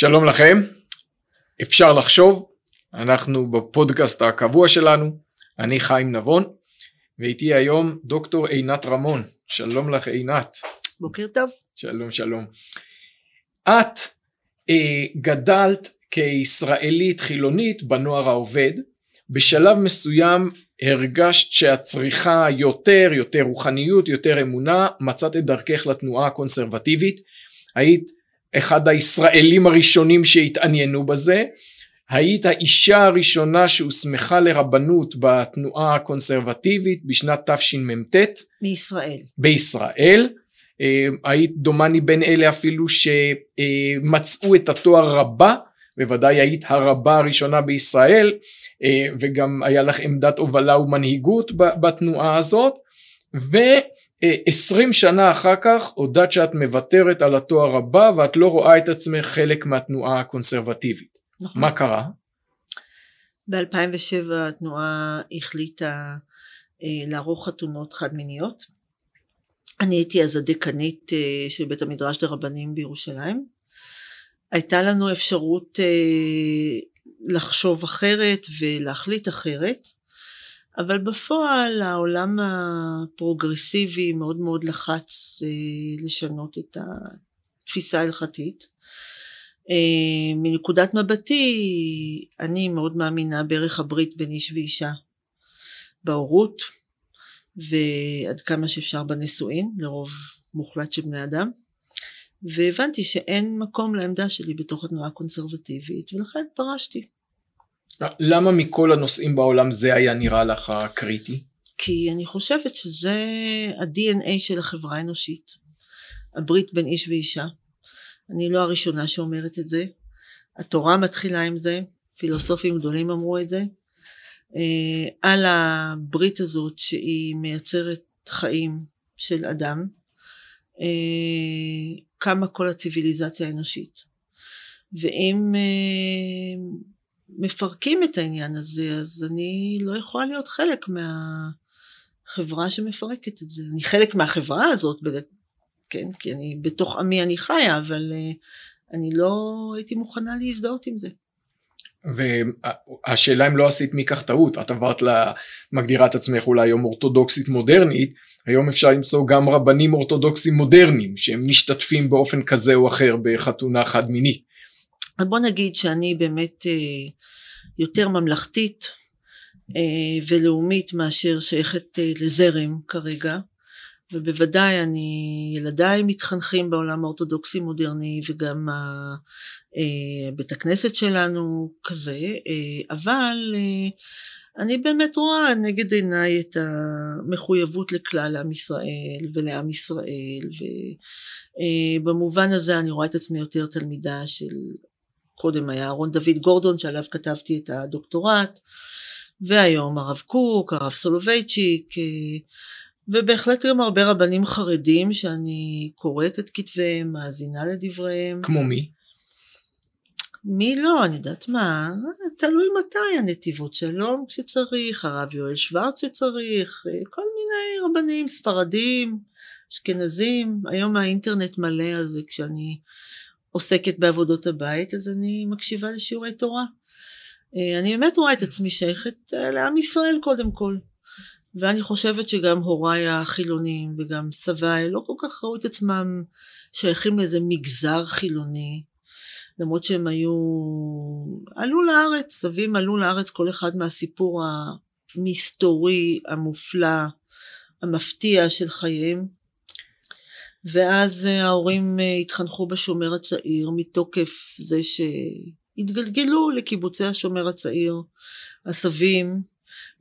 שלום לכם, אפשר לחשוב, אנחנו בפודקאסט הקבוע שלנו, אני חיים נבון, ואיתי היום דוקטור עינת רמון, שלום לך עינת. בוקר טוב. שלום שלום. את אה, גדלת כישראלית חילונית בנוער העובד, בשלב מסוים הרגשת שאת צריכה יותר, יותר רוחניות, יותר אמונה, מצאת את דרכך לתנועה הקונסרבטיבית, היית אחד הישראלים הראשונים שהתעניינו בזה, היית האישה הראשונה שהוסמכה לרבנות בתנועה הקונסרבטיבית בשנת תשמ"ט. מישראל. בישראל. אה, היית דומני בין אלה אפילו שמצאו את התואר רבה, בוודאי היית הרבה הראשונה בישראל, אה, וגם היה לך עמדת הובלה ומנהיגות בתנועה הזאת, ו-20 שנה אחר כך הודעת שאת מוותרת על התואר הבא ואת לא רואה את עצמך חלק מהתנועה הקונסרבטיבית. נכון. מה קרה? ב-2007 התנועה החליטה אה, לערוך חתונות חד מיניות. אני הייתי אז הדקנית אה, של בית המדרש לרבנים בירושלים. הייתה לנו אפשרות לחשוב אחרת ולהחליט אחרת, אבל בפועל העולם הפרוגרסיבי מאוד מאוד לחץ אה, לשנות את התפיסה ההלכתית. אה, מנקודת מבטי אני מאוד מאמינה בערך הברית בין איש ואישה בהורות ועד כמה שאפשר בנישואין לרוב מוחלט של בני אדם והבנתי שאין מקום לעמדה שלי בתוך התנועה הקונסרבטיבית ולכן פרשתי. למה מכל הנושאים בעולם זה היה נראה לך קריטי? כי אני חושבת שזה ה-DNA של החברה האנושית. הברית בין איש ואישה. אני לא הראשונה שאומרת את זה. התורה מתחילה עם זה, פילוסופים גדולים אמרו את זה. אה, על הברית הזאת שהיא מייצרת חיים של אדם, אה, קמה כל הציוויליזציה האנושית. ואם אה, מפרקים את העניין הזה, אז אני לא יכולה להיות חלק מהחברה שמפרקת את זה. אני חלק מהחברה הזאת, כן, כי אני בתוך עמי אני חיה, אבל אה, אני לא הייתי מוכנה להזדהות עם זה. והשאלה אם לא עשית מכך טעות, את עברת למגדירה את עצמך אולי היום אורתודוקסית מודרנית, היום אפשר למצוא גם רבנים אורתודוקסים מודרניים שהם משתתפים באופן כזה או אחר בחתונה חד מינית. בוא נגיד שאני באמת אה, יותר ממלכתית אה, ולאומית מאשר שייכת אה, לזרם כרגע. ובוודאי אני, ילדיי מתחנכים בעולם האורתודוקסי מודרני וגם ה, אה, בית הכנסת שלנו כזה, אה, אבל אה, אני באמת רואה נגד עיניי את המחויבות לכלל עם ישראל ולעם ישראל ובמובן הזה אני רואה את עצמי יותר תלמידה של קודם היה אהרון דוד גורדון שעליו כתבתי את הדוקטורט והיום הרב קוק, הרב סולובייצ'יק ובהחלט גם הרבה רבנים חרדים שאני קוראת את כתביהם, מאזינה לדבריהם. כמו מי? מי לא, אני יודעת מה, תלוי מתי הנתיבות שלום כשצריך, הרב יואל שוורץ שצריך, כל מיני רבנים ספרדים, אשכנזים, היום האינטרנט מלא אז כשאני עוסקת בעבודות הבית אז אני מקשיבה לשיעורי תורה. אני באמת רואה את עצמי שייכת לעם ישראל קודם כל. ואני חושבת שגם הוריי החילונים וגם סביי לא כל כך ראו את עצמם שייכים לאיזה מגזר חילוני. למרות שהם היו, עלו לארץ, סבים עלו לארץ כל אחד מהסיפור המסתורי, המופלא, המפתיע של חייהם. ואז ההורים התחנכו בשומר הצעיר מתוקף זה שהתגלגלו לקיבוצי השומר הצעיר, הסבים,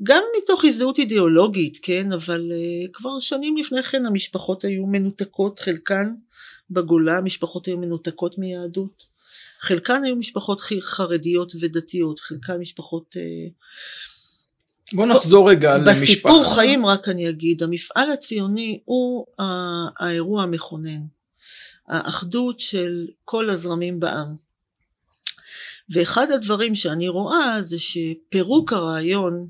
גם מתוך הזדהות אידיאולוגית, כן, אבל uh, כבר שנים לפני כן המשפחות היו מנותקות, חלקן בגולה המשפחות היו מנותקות מיהדות, חלקן היו משפחות חרדיות ודתיות, חלקן משפחות... Uh, בוא נחזור רגע למשפחה. בסיפור חיים רק אני אגיד, המפעל הציוני הוא האירוע המכונן, האחדות של כל הזרמים בעם. ואחד הדברים שאני רואה זה שפירוק הרעיון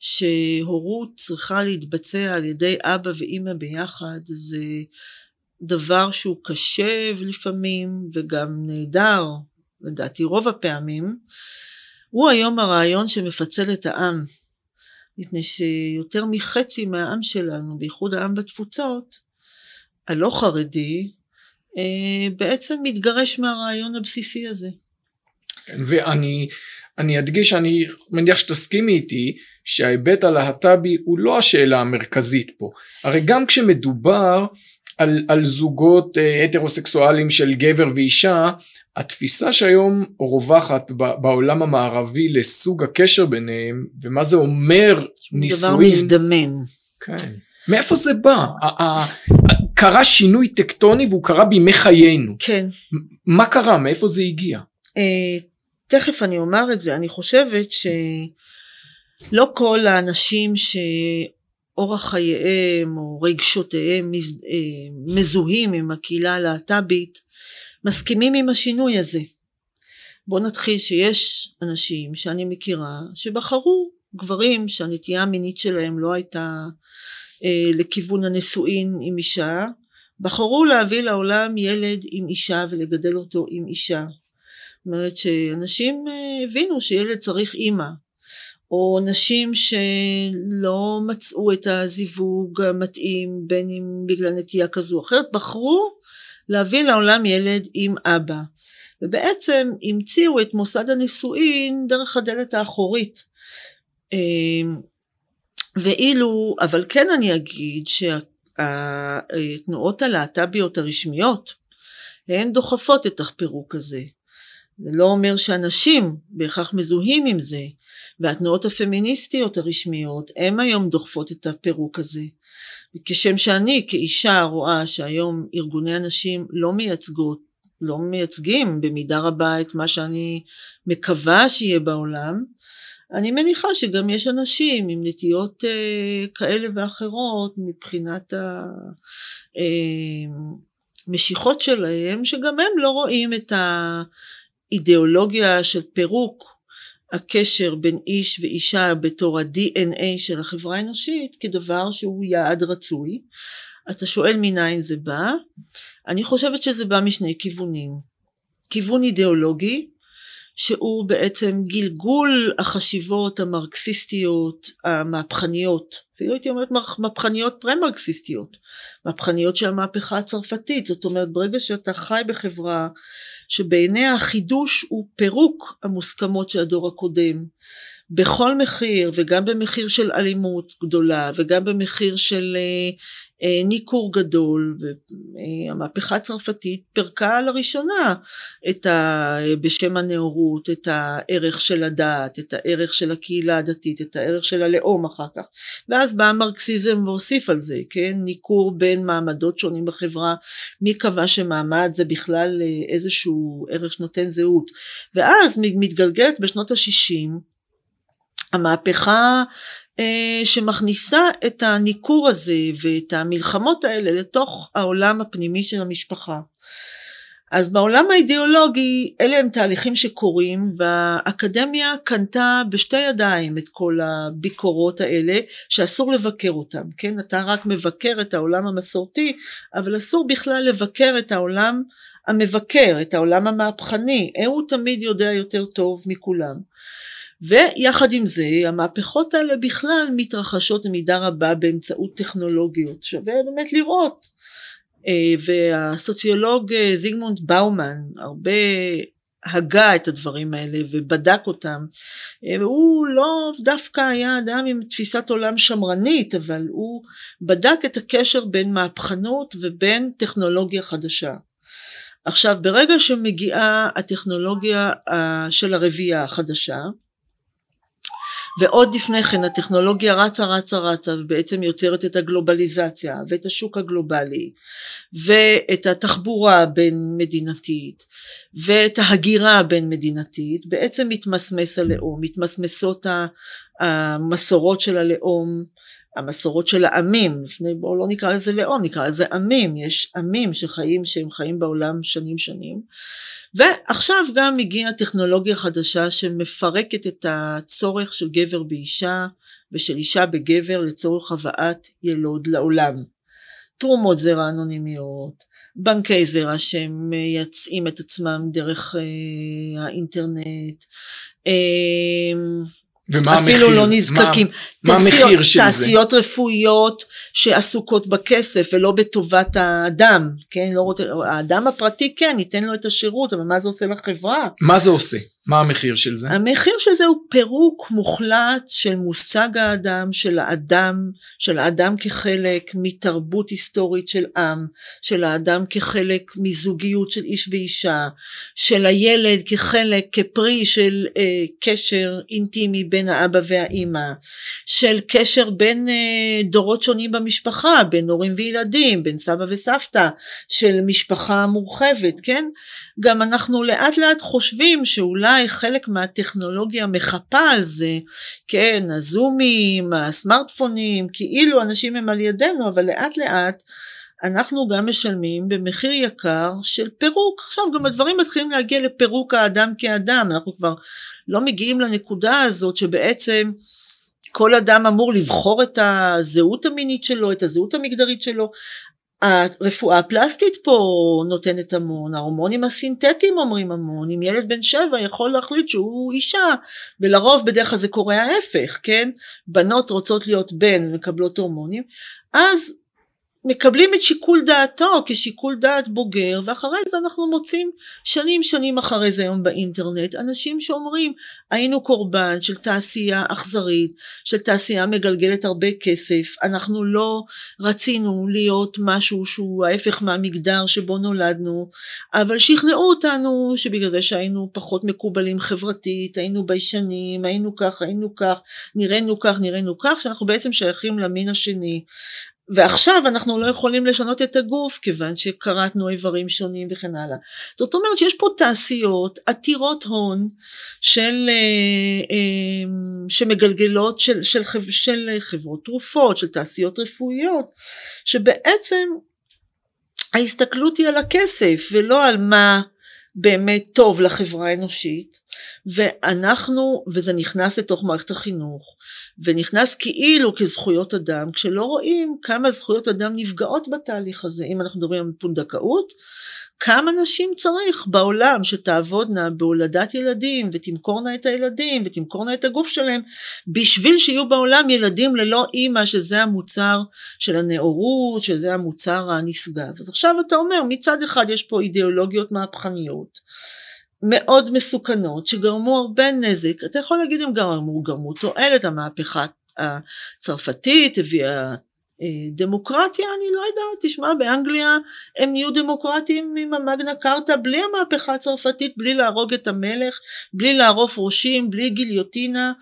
שהורות צריכה להתבצע על ידי אבא ואימא ביחד זה דבר שהוא קשה לפעמים וגם נהדר לדעתי רוב הפעמים, הוא היום הרעיון שמפצל את העם. מפני שיותר מחצי מהעם שלנו, בייחוד העם בתפוצות, הלא חרדי, אה, בעצם מתגרש מהרעיון הבסיסי הזה. ואני אני אדגיש, אני מניח שתסכימי איתי, שההיבט הלהט"בי הוא לא השאלה המרכזית פה. הרי גם כשמדובר על, על זוגות אה, הטרוסקסואליים של גבר ואישה, התפיסה שהיום רווחת בעולם המערבי לסוג הקשר ביניהם, ומה זה אומר נישואים. דבר מזדמן. כן. מאיפה זה בא? קרה שינוי טקטוני והוא קרה בימי חיינו. כן. מה קרה? מאיפה זה הגיע? אה, תכף אני אומר את זה. אני חושבת שלא כל האנשים שאורח חייהם או רגשותיהם אה, מזוהים עם הקהילה הלהט"בית מסכימים עם השינוי הזה. בוא נתחיל שיש אנשים שאני מכירה שבחרו גברים שהנטייה המינית שלהם לא הייתה אה, לכיוון הנשואין עם אישה, בחרו להביא לעולם ילד עם אישה ולגדל אותו עם אישה. זאת אומרת שאנשים אה, הבינו שילד צריך אימא, או נשים שלא מצאו את הזיווג המתאים בין אם בגלל נטייה כזו או אחרת, בחרו להביא לעולם ילד עם אבא. ובעצם המציאו את מוסד הנישואין דרך הדלת האחורית. אה, ואילו, אבל כן אני אגיד שהתנועות הלהט"ביות הרשמיות הן דוחפות את הפירוק הזה. זה לא אומר שאנשים בהכרח מזוהים עם זה, והתנועות הפמיניסטיות הרשמיות הן היום דוחפות את הפירוק הזה. כשם שאני כאישה רואה שהיום ארגוני הנשים לא מייצגות, לא מייצגים במידה רבה את מה שאני מקווה שיהיה בעולם, אני מניחה שגם יש אנשים עם נטיות אה, כאלה ואחרות מבחינת המשיכות אה, שלהם, שגם הם לא רואים את האידיאולוגיה של פירוק הקשר בין איש ואישה בתור ה-DNA של החברה האנושית כדבר שהוא יעד רצוי. אתה שואל מניין זה בא, אני חושבת שזה בא משני כיוונים. כיוון אידיאולוגי, שהוא בעצם גלגול החשיבות המרקסיסטיות המהפכניות, אפילו הייתי אומרת מהפכניות פרה-מרקסיסטיות, מהפכניות של המהפכה הצרפתית, זאת אומרת ברגע שאתה חי בחברה שבעיניה החידוש הוא פירוק המוסכמות של הדור הקודם, בכל מחיר וגם במחיר של אלימות גדולה וגם במחיר של אה, אה, ניכור גדול והמהפכה הצרפתית פירקה לראשונה את ה, בשם הנאורות את הערך של הדת את הערך של הקהילה הדתית את הערך של הלאום אחר כך. ואז בא המרקסיזם והוסיף על זה כן? ניכור בין מעמדות שונים בחברה. מי קבע שמעמד זה בכלל אה, איזשהו ערך שנותן זהות? ואז מתגלגלת בשנות השישים המהפכה אה, שמכניסה את הניכור הזה ואת המלחמות האלה לתוך העולם הפנימי של המשפחה. אז בעולם האידיאולוגי אלה הם תהליכים שקורים והאקדמיה קנתה בשתי ידיים את כל הביקורות האלה שאסור לבקר אותם, כן? אתה רק מבקר את העולם המסורתי אבל אסור בכלל לבקר את העולם המבקר, את העולם המהפכני, הוא תמיד יודע יותר טוב מכולם. ויחד עם זה המהפכות האלה בכלל מתרחשות במידה רבה באמצעות טכנולוגיות שווה באמת לראות אה, והסוציולוג אה, זיגמונד באומן הרבה הגה את הדברים האלה ובדק אותם. אה, הוא לא דווקא היה אדם עם תפיסת עולם שמרנית, אבל הוא בדק את הקשר בין מהפכנות ובין טכנולוגיה חדשה. עכשיו, ברגע שמגיעה הטכנולוגיה של הרבייה החדשה, ועוד לפני כן הטכנולוגיה רצה רצה רצה ובעצם יוצרת את הגלובליזציה ואת השוק הגלובלי ואת התחבורה הבין מדינתית ואת ההגירה הבין מדינתית בעצם מתמסמס הלאום, מתמסמסות המסורות של הלאום המסורות של העמים, לפני בואו לא נקרא לזה לאום, נקרא לזה עמים, יש עמים שחיים, שהם חיים בעולם שנים שנים ועכשיו גם הגיעה טכנולוגיה חדשה שמפרקת את הצורך של גבר באישה ושל אישה בגבר לצורך הבאת ילוד לעולם. תרומות זרע אנונימיות, בנקי זרע שהם מייצאים את עצמם דרך אה, האינטרנט, אה, ומה אפילו המחיר? לא נזקקים. מה, מה תעשיות- המחיר של זה? תעשיות רפואיות שעסוקות בכסף ולא בטובת האדם, כן? לא רוצה, האדם הפרטי כן, ייתן לו את השירות, אבל מה זה עושה לחברה? מה זה עושה? מה המחיר של זה? המחיר של זה הוא פירוק מוחלט של מושג האדם, של האדם, של האדם כחלק מתרבות היסטורית של עם, של האדם כחלק מזוגיות של איש ואישה, של הילד כחלק, כפרי של אה, קשר אינטימי בין האבא והאימא, של קשר בין אה, דורות שונים במשפחה, בין הורים וילדים, בין סבא וסבתא, של משפחה מורחבת, כן? גם אנחנו לאט לאט חושבים שאולי חלק מהטכנולוגיה מחפה על זה, כן, הזומים, הסמארטפונים, כאילו אנשים הם על ידינו, אבל לאט לאט אנחנו גם משלמים במחיר יקר של פירוק. עכשיו גם הדברים מתחילים להגיע לפירוק האדם כאדם, אנחנו כבר לא מגיעים לנקודה הזאת שבעצם כל אדם אמור לבחור את הזהות המינית שלו, את הזהות המגדרית שלו. הרפואה הפלסטית פה נותנת המון, ההורמונים הסינתטיים אומרים המון, אם ילד בן שבע יכול להחליט שהוא אישה, ולרוב בדרך כלל זה קורה ההפך, כן? בנות רוצות להיות בן, מקבלות הורמונים, אז מקבלים את שיקול דעתו כשיקול דעת בוגר ואחרי זה אנחנו מוצאים שנים שנים אחרי זה היום באינטרנט אנשים שאומרים היינו קורבן של תעשייה אכזרית של תעשייה מגלגלת הרבה כסף אנחנו לא רצינו להיות משהו שהוא ההפך מהמגדר שבו נולדנו אבל שכנעו אותנו שבגלל זה שהיינו פחות מקובלים חברתית היינו ביישנים היינו כך היינו כך נראינו כך נראינו כך שאנחנו בעצם שייכים למין השני ועכשיו אנחנו לא יכולים לשנות את הגוף כיוון שכרתנו איברים שונים וכן הלאה. זאת אומרת שיש פה תעשיות עתירות הון של, אה, אה, שמגלגלות של, של, חב- של חברות תרופות, של תעשיות רפואיות, שבעצם ההסתכלות היא על הכסף ולא על מה באמת טוב לחברה האנושית ואנחנו וזה נכנס לתוך מערכת החינוך ונכנס כאילו כזכויות אדם כשלא רואים כמה זכויות אדם נפגעות בתהליך הזה אם אנחנו מדברים על פונדקאות כמה נשים צריך בעולם שתעבודנה בהולדת ילדים ותמכורנה את הילדים ותמכורנה את הגוף שלהם בשביל שיהיו בעולם ילדים ללא אימא שזה המוצר של הנאורות שזה המוצר הנשגב. אז עכשיו אתה אומר מצד אחד יש פה אידיאולוגיות מהפכניות מאוד מסוכנות שגרמו הרבה נזק. אתה יכול להגיד הם גרמו, גרמו תועלת המהפכה הצרפתית הביאה אה, דמוקרטיה אני לא יודעת. תשמע באנגליה הם נהיו דמוקרטים עם המגנה קרטה בלי המהפכה הצרפתית בלי להרוג את המלך בלי לערוף ראשים בלי גיליוטינה.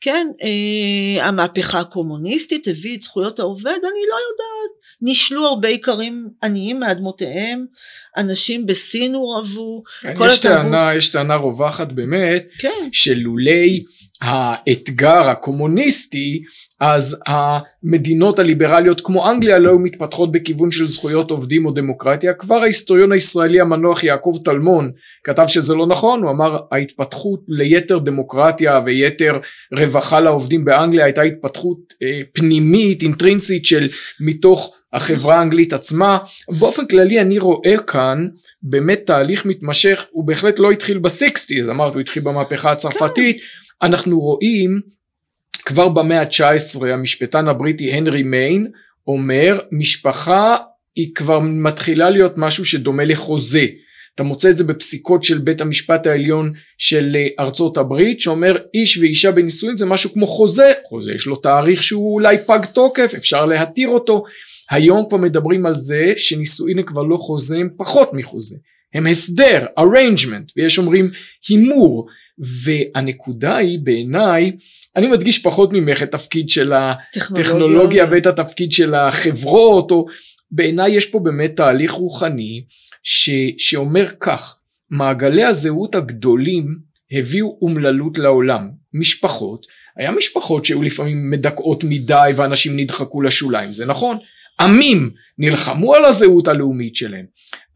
כן אה, המהפכה הקומוניסטית הביא את זכויות העובד אני לא יודעת נישלו הרבה איכרים עניים מאדמותיהם אנשים בסין הורעבו כן, כל יש התרבות- טענה, יש טענה רווחת באמת, כן. שלולי האתגר הקומוניסטי, אז המדינות הליברליות כמו אנגליה לא היו מתפתחות בכיוון של זכויות עובדים או דמוקרטיה. כבר ההיסטוריון הישראלי המנוח יעקב טלמון כתב שזה לא נכון, הוא אמר ההתפתחות ליתר דמוקרטיה ויתר רווחה לעובדים באנגליה הייתה התפתחות אה, פנימית, אינטרינסית של מתוך החברה האנגלית עצמה. באופן כללי אני רואה כאן באמת תהליך מתמשך, הוא בהחלט לא התחיל בסיקסטי, אז אמרת הוא התחיל במהפכה הצרפתית, אנחנו רואים כבר במאה ה-19 המשפטן הבריטי הנרי מיין אומר משפחה היא כבר מתחילה להיות משהו שדומה לחוזה. אתה מוצא את זה בפסיקות של בית המשפט העליון של אה, ארצות הברית שאומר איש ואישה בנישואין זה משהו כמו חוזה, חוזה יש לו תאריך שהוא אולי פג תוקף אפשר להתיר אותו. היום כבר מדברים על זה שנישואין הם כבר לא חוזה הם פחות מחוזה. הם הסדר, arrangement, ויש אומרים הימור. והנקודה היא בעיניי, אני מדגיש פחות ממך את התפקיד של הטכנולוגיה ואת התפקיד של החברות, או בעיניי יש פה באמת תהליך רוחני ש, שאומר כך, מעגלי הזהות הגדולים הביאו אומללות לעולם, משפחות, היה משפחות שהיו לפעמים מדכאות מדי ואנשים נדחקו לשוליים, זה נכון, עמים נלחמו על הזהות הלאומית שלהם,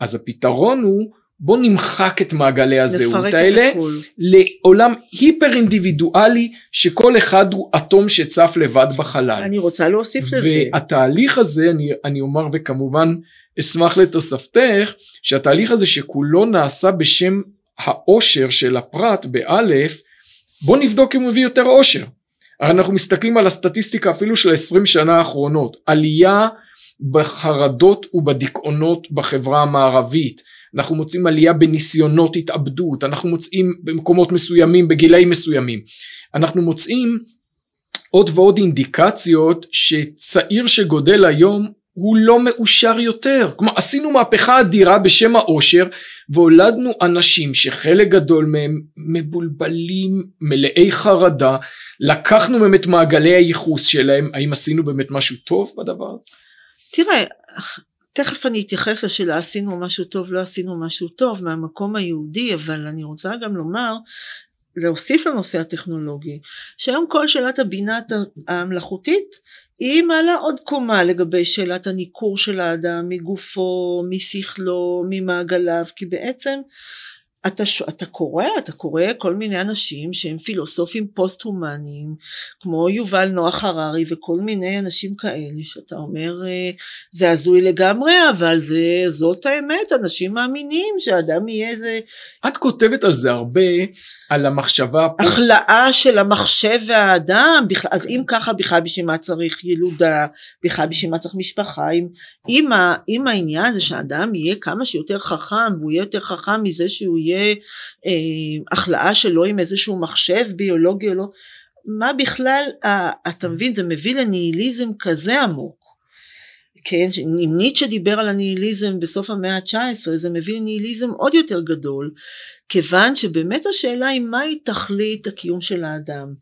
אז הפתרון הוא בוא נמחק את מעגלי הזהות האלה הכול. לעולם היפר אינדיבידואלי שכל אחד הוא אטום שצף לבד בחלל. אני רוצה להוסיף לזה. והתהליך הזה, אני, אני אומר וכמובן אשמח לתוספתך, שהתהליך הזה שכולו נעשה בשם העושר של הפרט באלף, בוא נבדוק אם הוא מביא יותר עושר. הרי אנחנו מסתכלים על הסטטיסטיקה אפילו של ה-20 שנה האחרונות, עלייה בחרדות ובדיכאונות בחברה המערבית, אנחנו מוצאים עלייה בניסיונות התאבדות, אנחנו מוצאים במקומות מסוימים, בגילאים מסוימים, אנחנו מוצאים עוד ועוד אינדיקציות שצעיר שגודל היום הוא לא מאושר יותר. כלומר עשינו מהפכה אדירה בשם העושר והולדנו אנשים שחלק גדול מהם מבולבלים, מלאי חרדה, לקחנו מהם את מעגלי הייחוס שלהם, האם עשינו באמת משהו טוב בדבר הזה? תראה, תכף אני אתייחס לשאלה עשינו משהו טוב, לא עשינו משהו טוב מהמקום היהודי, אבל אני רוצה גם לומר, להוסיף לנושא הטכנולוגי, שהיום כל שאלת הבינה המלאכותית היא מעלה עוד קומה לגבי שאלת הניכור של האדם מגופו, משכלו, ממעגליו, כי בעצם אתה, ש- אתה קורא, אתה קורא כל מיני אנשים שהם פילוסופים פוסט-הומניים, כמו יובל נוח הררי וכל מיני אנשים כאלה, שאתה אומר, אה, זה הזוי לגמרי, אבל זה, זאת האמת, אנשים מאמינים שאדם יהיה איזה את כותבת על זה הרבה, על המחשבה הפוסט... החלאה של המחשב והאדם, בכלל, אז אם ככה בכלל בשביל מה צריך ילודה, בכלל בשביל מה צריך משפחה, אם, אם, ה, אם העניין זה שהאדם יהיה כמה שיותר חכם, והוא יהיה יותר חכם מזה שהוא יהיה אה, החלאה שלו עם איזשהו מחשב ביולוגי או לא, מה בכלל, אה, אתה מבין, זה מביא לניהיליזם כזה עמוק. כן, אם ניטשה דיבר על הניהיליזם בסוף המאה ה-19 זה מביא לניהיליזם עוד יותר גדול כיוון שבאמת השאלה היא מהי תכלית הקיום של האדם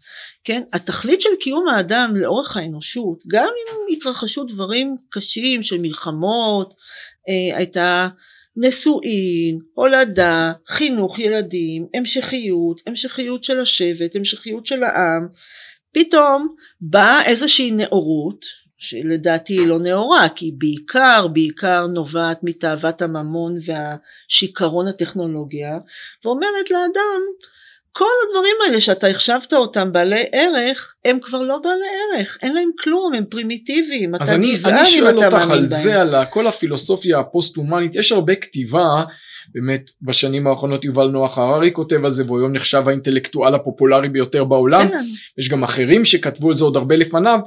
כן התכלית של קיום האדם לאורך האנושות גם אם התרחשו דברים קשים של מלחמות אה, הייתה נישואין, הולדה, חינוך ילדים, המשכיות, המשכיות של השבט, המשכיות של העם, פתאום באה איזושהי נאורות שלדעתי היא לא נאורה, כי היא בעיקר, בעיקר נובעת מתאוות הממון והשיכרון הטכנולוגיה, ואומרת לאדם, כל הדברים האלה שאתה החשבת אותם בעלי ערך, הם כבר לא בעלי ערך, אין להם כלום, הם פרימיטיביים, אתה אני, גזען אני אם שואל אתה אותך מאמין על בהם. זה, על כל הפילוסופיה הפוסט-הומנית, יש הרבה כתיבה, באמת בשנים האחרונות יובל נוח הררי כותב על זה, והוא היום נחשב האינטלקטואל הפופולרי ביותר בעולם, כן, יש גם אחרים שכתבו על זה עוד הרבה לפניו,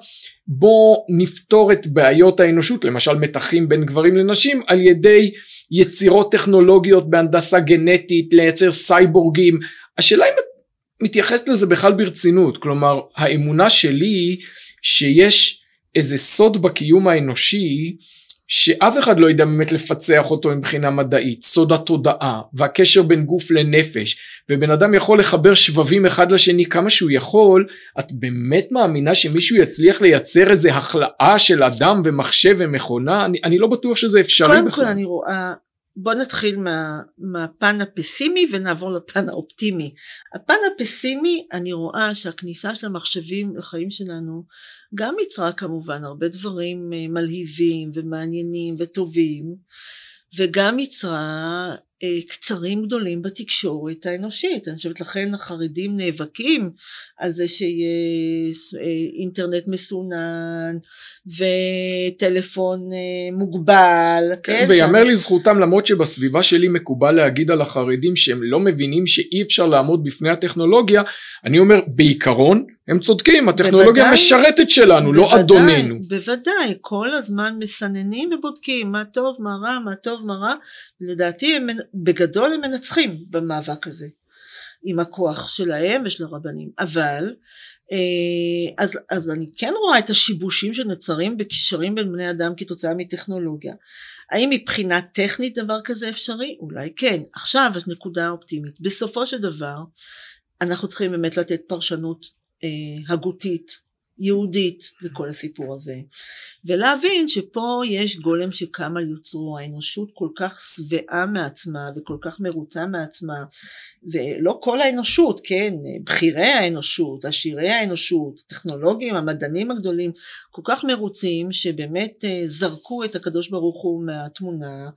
בוא נפתור את בעיות האנושות, למשל מתחים בין גברים לנשים, על ידי יצירות טכנולוגיות בהנדסה גנטית, לייצר סייבורגים, השאלה אם את מתייחסת לזה בכלל ברצינות, כלומר האמונה שלי שיש איזה סוד בקיום האנושי שאף אחד לא ידע באמת לפצח אותו מבחינה מדעית, סוד התודעה והקשר בין גוף לנפש ובן אדם יכול לחבר שבבים אחד לשני כמה שהוא יכול, את באמת מאמינה שמישהו יצליח לייצר איזה החלאה של אדם ומחשב ומכונה? אני, אני לא בטוח שזה אפשרי קודם בכלל. כל אני רואה, בוא נתחיל מה, מהפן הפסימי ונעבור לפן האופטימי. הפן הפסימי, אני רואה שהכניסה של המחשבים לחיים שלנו גם יצרה כמובן הרבה דברים אה, מלהיבים ומעניינים וטובים, וגם יצרה קצרים גדולים בתקשורת האנושית. אני חושבת לכן החרדים נאבקים על זה שיהיה אה, אינטרנט מסונן וטלפון אה, מוגבל. כן, ויאמר שם- לזכותם למרות שבסביבה שלי מקובל להגיד על החרדים שהם לא מבינים שאי אפשר לעמוד בפני הטכנולוגיה אני אומר בעיקרון הם צודקים הטכנולוגיה בוודאי. משרתת שלנו לא בוודאי, אדוננו בוודאי, כל הזמן מסננים ובודקים מה טוב, מה רע, מה טוב, מה רע. לדעתי הם, בגדול הם מנצחים במאבק הזה. עם הכוח שלהם ושל הרבנים. אבל, אה, אז, אז אני כן רואה את השיבושים שנוצרים בקשרים בין בני אדם כתוצאה מטכנולוגיה. האם מבחינה טכנית דבר כזה אפשרי? אולי כן. עכשיו יש נקודה אופטימית. בסופו של דבר, אנחנו צריכים באמת לתת פרשנות אה, הגותית יהודית לכל הסיפור הזה. ולהבין שפה יש גולם שקם על יוצרו האנושות כל כך שבעה מעצמה וכל כך מרוצה מעצמה ולא כל האנושות כן בכירי האנושות עשירי האנושות טכנולוגים המדענים הגדולים כל כך מרוצים שבאמת אה, זרקו את הקדוש ברוך הוא מהתמונה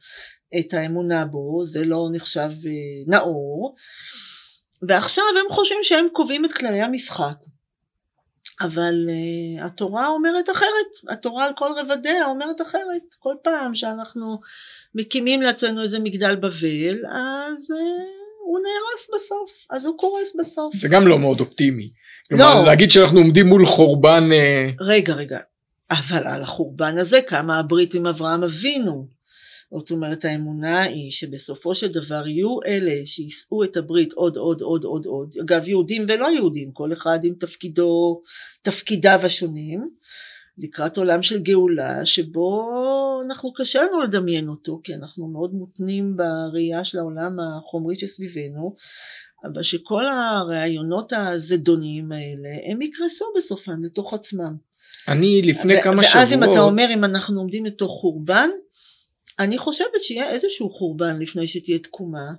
את האמונה בו זה לא נחשב אה, נאור ועכשיו הם חושבים שהם קובעים את כללי המשחק אבל uh, התורה אומרת אחרת, התורה על כל רבדיה אומרת אחרת. כל פעם שאנחנו מקימים לעצמנו איזה מגדל בבל, אז uh, הוא נהרס בסוף, אז הוא קורס בסוף. זה גם לא מאוד אופטימי. כלומר, לא. להגיד שאנחנו עומדים מול חורבן... Uh... רגע, רגע. אבל על החורבן הזה קמה הברית עם אברהם אבינו. זאת אומרת האמונה היא שבסופו של דבר יהיו אלה שיישאו את הברית עוד עוד עוד עוד עוד אגב יהודים ולא יהודים כל אחד עם תפקידו תפקידיו השונים לקראת עולם של גאולה שבו אנחנו קשה לנו לדמיין אותו כי אנחנו מאוד מותנים בראייה של העולם החומרי שסביבנו אבל שכל הרעיונות הזדוניים האלה הם יקרסו בסופם לתוך עצמם. אני לפני ו- כמה ואז שבועות... ואז אם אתה אומר אם אנחנו עומדים לתוך חורבן אני חושבת שיהיה איזשהו חורבן לפני שתהיה תקומה,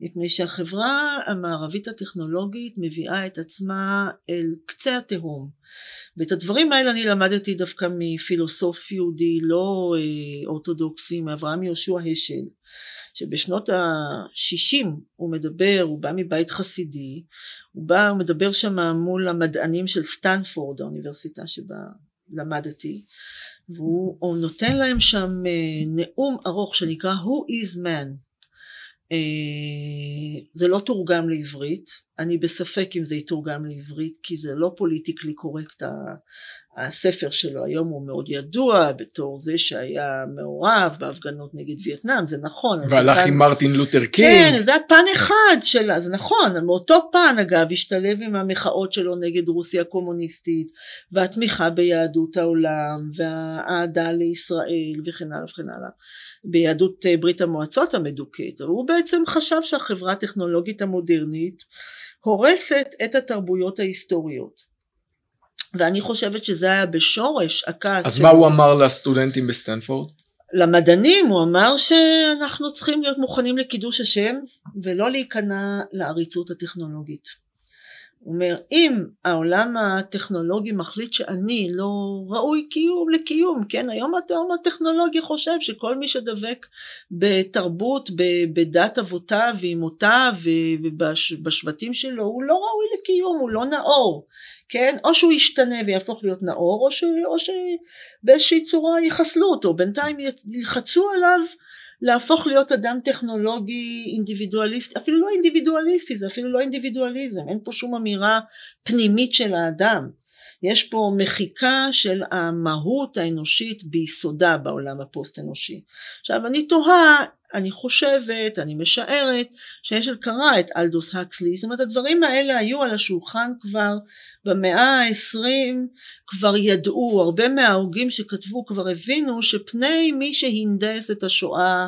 מפני שהחברה המערבית הטכנולוגית מביאה את עצמה אל קצה התהום. ואת הדברים האלה אני למדתי דווקא מפילוסוף יהודי לא אה, אורתודוקסי, מאברהם יהושע השל, שבשנות ה-60 הוא מדבר, הוא בא מבית חסידי, הוא בא, הוא מדבר שם מול המדענים של סטנפורד, האוניברסיטה שבה למדתי, והוא נותן להם שם אה, נאום ארוך שנקרא Who is man? אה, זה לא תורגם לעברית, אני בספק אם זה יתורגם לעברית כי זה לא politically correct הספר שלו היום הוא מאוד ידוע בתור זה שהיה מעורב בהפגנות נגד וייטנאם זה נכון והלך עם מרטין לותר קינג. כן זה היה פן אחד שלה זה נכון מאותו פן אגב השתלב עם המחאות שלו נגד רוסיה הקומוניסטית והתמיכה ביהדות העולם והאהדה לישראל וכן הלאה וכן הלאה. ביהדות אה, ברית המועצות המדוכאת הוא בעצם חשב שהחברה הטכנולוגית המודרנית הורסת את התרבויות ההיסטוריות ואני חושבת שזה היה בשורש הכעס. אז מה הוא אמר לסטודנטים בסטנפורד? למדענים הוא אמר שאנחנו צריכים להיות מוכנים לקידוש השם ולא להיכנע לעריצות הטכנולוגית. הוא אומר אם העולם הטכנולוגי מחליט שאני לא ראוי קיום לקיום כן היום התהום הטכנולוגי חושב שכל מי שדבק בתרבות בדת אבותיו ואימותיו ובשבטים שלו הוא לא ראוי לקיום הוא לא נאור כן? או שהוא ישתנה ויהפוך להיות נאור או, ש, או שבאיזושהי צורה יחסלו אותו. בינתיים ילחצו עליו להפוך להיות אדם טכנולוגי אינדיבידואליסטי, אפילו לא אינדיבידואליסטי, זה אפילו לא אינדיבידואליזם, אין פה שום אמירה פנימית של האדם. יש פה מחיקה של המהות האנושית ביסודה בעולם הפוסט אנושי. עכשיו אני תוהה אני חושבת, אני משערת, שיש קרא את אלדוס הקסלי, זאת אומרת הדברים האלה היו על השולחן כבר במאה העשרים, כבר ידעו, הרבה מההוגים שכתבו כבר הבינו שפני מי שהנדס את השואה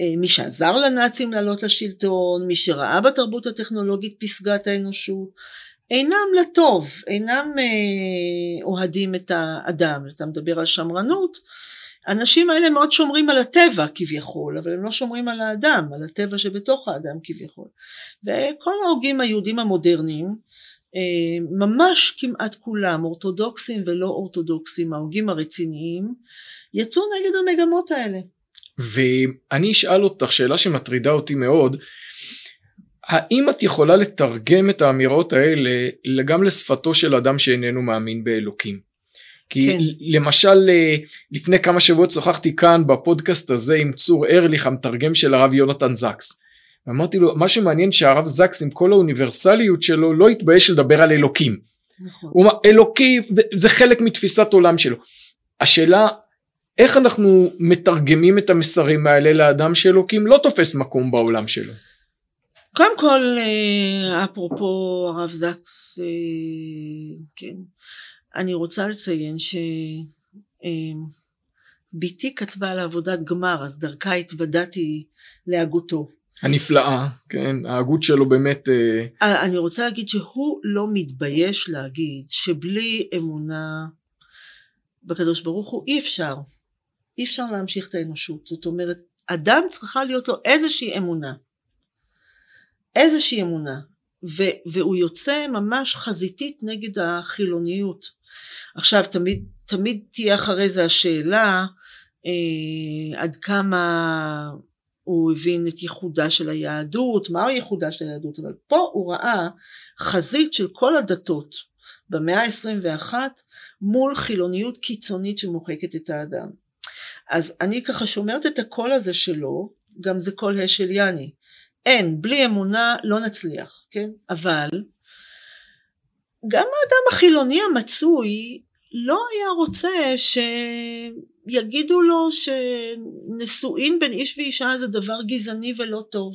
אה, מי שעזר לנאצים לעלות לשלטון, מי שראה בתרבות הטכנולוגית פסגת האנושות, אינם לטוב, אינם אה, אוהדים את האדם, אתה מדבר על שמרנות, האנשים האלה מאוד שומרים על הטבע כביכול, אבל הם לא שומרים על האדם, על הטבע שבתוך האדם כביכול. וכל ההוגים היהודים המודרניים, אה, ממש כמעט כולם, אורתודוקסים ולא אורתודוקסים, ההוגים הרציניים, יצאו נגד המגמות האלה. ואני אשאל אותך שאלה שמטרידה אותי מאוד, האם את יכולה לתרגם את האמירות האלה גם לשפתו של אדם שאיננו מאמין באלוקים? כי כן. למשל אה, לפני כמה שבועות שוחחתי כאן בפודקאסט הזה עם צור ארליך המתרגם של הרב יונתן זקס. ואמרתי לו מה שמעניין שהרב זקס עם כל האוניברסליות שלו לא התבייש לדבר על אלוקים. נכון. הוא אמר אלוקי זה חלק מתפיסת עולם שלו. השאלה איך אנחנו מתרגמים את המסרים האלה לאדם שאלוקים לא תופס מקום בעולם שלו. קודם כל אה, אפרופו הרב זקס אה, כן אני רוצה לציין שבתי כתבה על עבודת גמר אז דרכה התוודעתי להגותו הנפלאה, כן, ההגות שלו באמת... אה, אני רוצה להגיד שהוא לא מתבייש להגיד שבלי אמונה בקדוש ברוך הוא אי אפשר, אי אפשר להמשיך את האנושות. זאת אומרת, אדם צריכה להיות לו איזושהי אמונה. איזושהי אמונה. ו- והוא יוצא ממש חזיתית נגד החילוניות. עכשיו תמיד, תמיד תהיה אחרי זה השאלה אה, עד כמה הוא הבין את ייחודה של היהדות, מהו ייחודה של היהדות, אבל פה הוא ראה חזית של כל הדתות במאה ה-21 מול חילוניות קיצונית שמוחקת את האדם. אז אני ככה שומרת את הקול הזה שלו, גם זה קול השל יאני. אין, בלי אמונה לא נצליח, כן? אבל גם האדם החילוני המצוי לא היה רוצה שיגידו לו שנישואין בין איש ואישה זה דבר גזעני ולא טוב.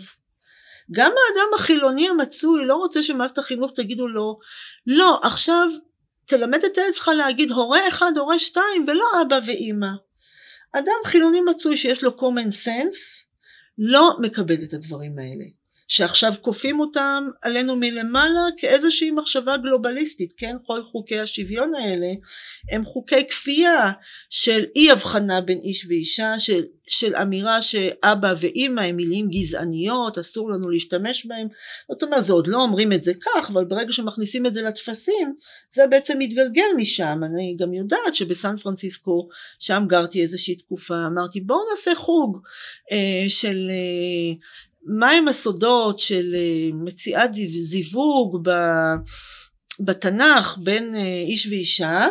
גם האדם החילוני המצוי לא רוצה שמערכת החינוך תגידו לו לא עכשיו תלמד את הילד שלך להגיד הורה אחד הורה שתיים ולא אבא ואימא. אדם חילוני מצוי שיש לו common sense לא מקבל את הדברים האלה. שעכשיו כופים אותם עלינו מלמעלה כאיזושהי מחשבה גלובליסטית, כן? כל חוקי השוויון האלה הם חוקי כפייה של אי הבחנה בין איש ואישה, של, של אמירה שאבא ואימא הם מילים גזעניות, אסור לנו להשתמש בהם. זאת אומרת, זה עוד לא אומרים את זה כך, אבל ברגע שמכניסים את זה לטפסים, זה בעצם מתגלגל משם. אני גם יודעת שבסן פרנסיסקו, שם גרתי איזושהי תקופה, אמרתי בואו נעשה חוג אה, של... אה, מהם הסודות של אה, מציאת זיווג בתנ"ך בין אה, איש ואישה?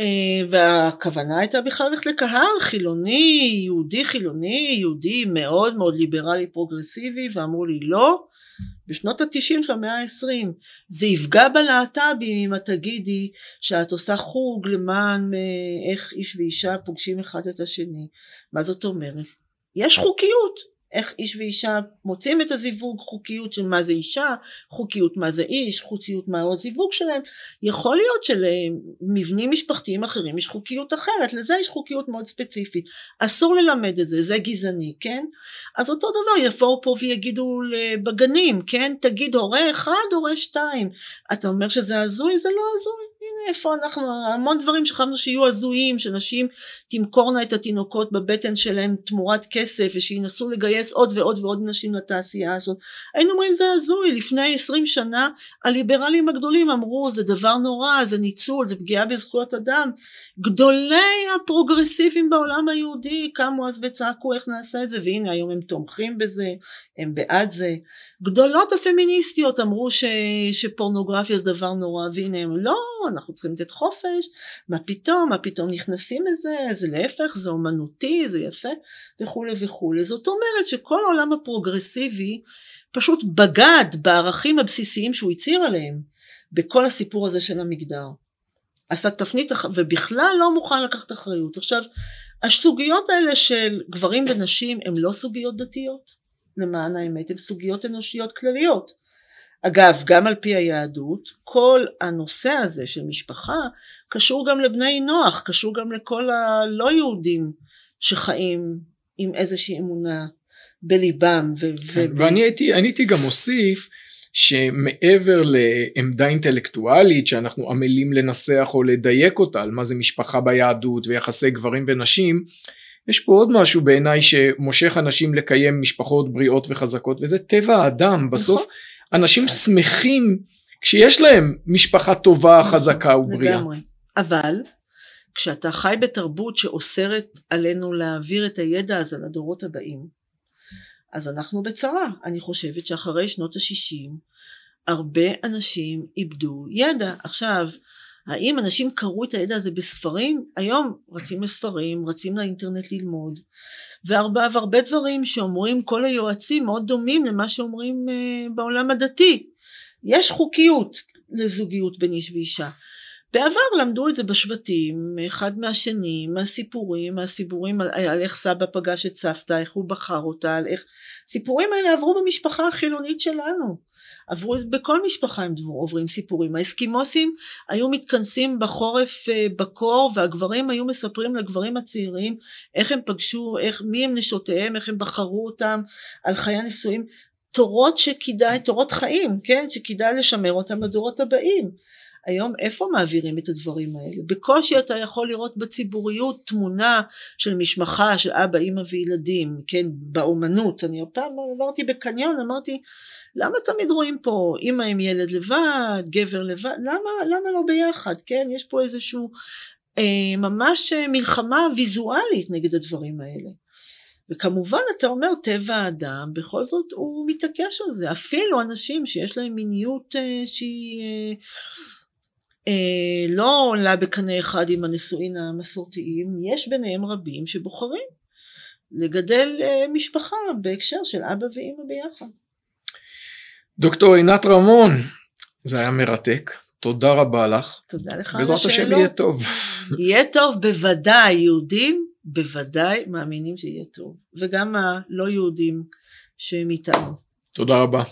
אה, והכוונה הייתה בכלל ללכת לקהל חילוני, יהודי חילוני, יהודי מאוד מאוד ליברלי פרוגרסיבי ואמרו לי לא, בשנות התשעים של המאה העשרים זה יפגע בלהט"בים אם את תגידי שאת עושה חוג למען איך איש ואישה פוגשים אחד את השני. מה זאת אומרת? יש חוקיות איך איש ואישה מוצאים את הזיווג, חוקיות של מה זה אישה, חוקיות מה זה איש, חוקיות מהו הזיווג שלהם. יכול להיות שלמבנים משפחתיים אחרים יש חוקיות אחרת, לזה יש חוקיות מאוד ספציפית. אסור ללמד את זה, זה גזעני, כן? אז אותו דבר יבואו פה ויגידו בגנים, כן? תגיד הורה אחד, הורה שתיים. אתה אומר שזה הזוי? זה לא הזוי. איפה אנחנו, המון דברים שחשבנו שיהיו הזויים, שנשים תמכורנה את התינוקות בבטן שלהם תמורת כסף ושינסו לגייס עוד ועוד ועוד נשים לתעשייה הזאת. היינו אומרים זה הזוי, לפני עשרים שנה הליברלים הגדולים אמרו זה דבר נורא, זה ניצול, זה פגיעה בזכויות אדם. גדולי הפרוגרסיבים בעולם היהודי קמו אז וצעקו איך נעשה את זה והנה היום הם תומכים בזה, הם בעד זה. גדולות הפמיניסטיות אמרו ש, שפורנוגרפיה זה דבר נורא והנה הם לא אנחנו צריכים לתת חופש מה פתאום מה פתאום נכנסים לזה זה להפך זה אומנותי זה יפה וכולי וכולי. זאת אומרת שכל העולם הפרוגרסיבי פשוט בגד בערכים הבסיסיים שהוא הצהיר עליהם בכל הסיפור הזה של המגדר. עשה תפנית ובכלל לא מוכן לקחת אחריות. עכשיו הסוגיות האלה של גברים ונשים הן לא סוגיות דתיות למען האמת הן סוגיות אנושיות כלליות אגב גם על פי היהדות כל הנושא הזה של משפחה קשור גם לבני נוח קשור גם לכל הלא יהודים שחיים עם איזושהי אמונה בליבם ו- כן, ו- ואני הייתי, הייתי גם מוסיף שמעבר לעמדה אינטלקטואלית שאנחנו עמלים לנסח או לדייק אותה על מה זה משפחה ביהדות ויחסי גברים ונשים יש פה עוד משהו בעיניי שמושך אנשים לקיים משפחות בריאות וחזקות וזה טבע האדם בסוף נכון. אנשים שמחים כשיש להם משפחה טובה חזקה ובריאה. לגמרי. אבל כשאתה חי בתרבות שאוסרת עלינו להעביר את הידע הזה לדורות הבאים אז אנחנו בצרה. אני חושבת שאחרי שנות ה-60 הרבה אנשים איבדו ידע. עכשיו האם אנשים קראו את הידע הזה בספרים? היום רצים לספרים, רצים לאינטרנט ללמוד והרבה, והרבה דברים שאומרים כל היועצים מאוד דומים למה שאומרים uh, בעולם הדתי. יש חוקיות לזוגיות בין איש ואישה. בעבר למדו את זה בשבטים, אחד מהשני, מהסיפורים, מהסיפורים על, על איך סבא פגש את סבתא, איך הוא בחר אותה, על איך... סיפורים האלה עברו במשפחה החילונית שלנו. עברו בכל משפחה הם עוברים סיפורים. האסקימוסים היו מתכנסים בחורף אה, בקור והגברים היו מספרים לגברים הצעירים איך הם פגשו, איך, מי הם נשותיהם, איך הם בחרו אותם, על חיי הנישואים. תורות שכדאי, תורות חיים, כן, שכדאי לשמר אותם לדורות הבאים. היום איפה מעבירים את הדברים האלה? בקושי אתה יכול לראות בציבוריות תמונה של משפחה, של אבא, אימא וילדים, כן, באומנות. אני פעם עברתי בקניון, אמרתי, למה תמיד רואים פה אימא עם ילד לבד, גבר לבד, למה, למה לא ביחד, כן? יש פה איזשהו אה, ממש אה, מלחמה ויזואלית נגד הדברים האלה. וכמובן אתה אומר טבע האדם בכל זאת הוא מתעקש על זה אפילו אנשים שיש להם מיניות אה, שהיא אה, אה, לא עולה בקנה אחד עם הנישואין המסורתיים, יש ביניהם רבים שבוחרים לגדל אה, משפחה בהקשר של אבא ואימא ביחד. דוקטור עינת רמון, זה היה מרתק. תודה רבה לך. תודה לך על השאלות. בעזרת השם יהיה טוב. יהיה טוב בוודאי, יהודים בוודאי מאמינים שיהיה טוב, וגם הלא יהודים שהם איתנו. תודה רבה.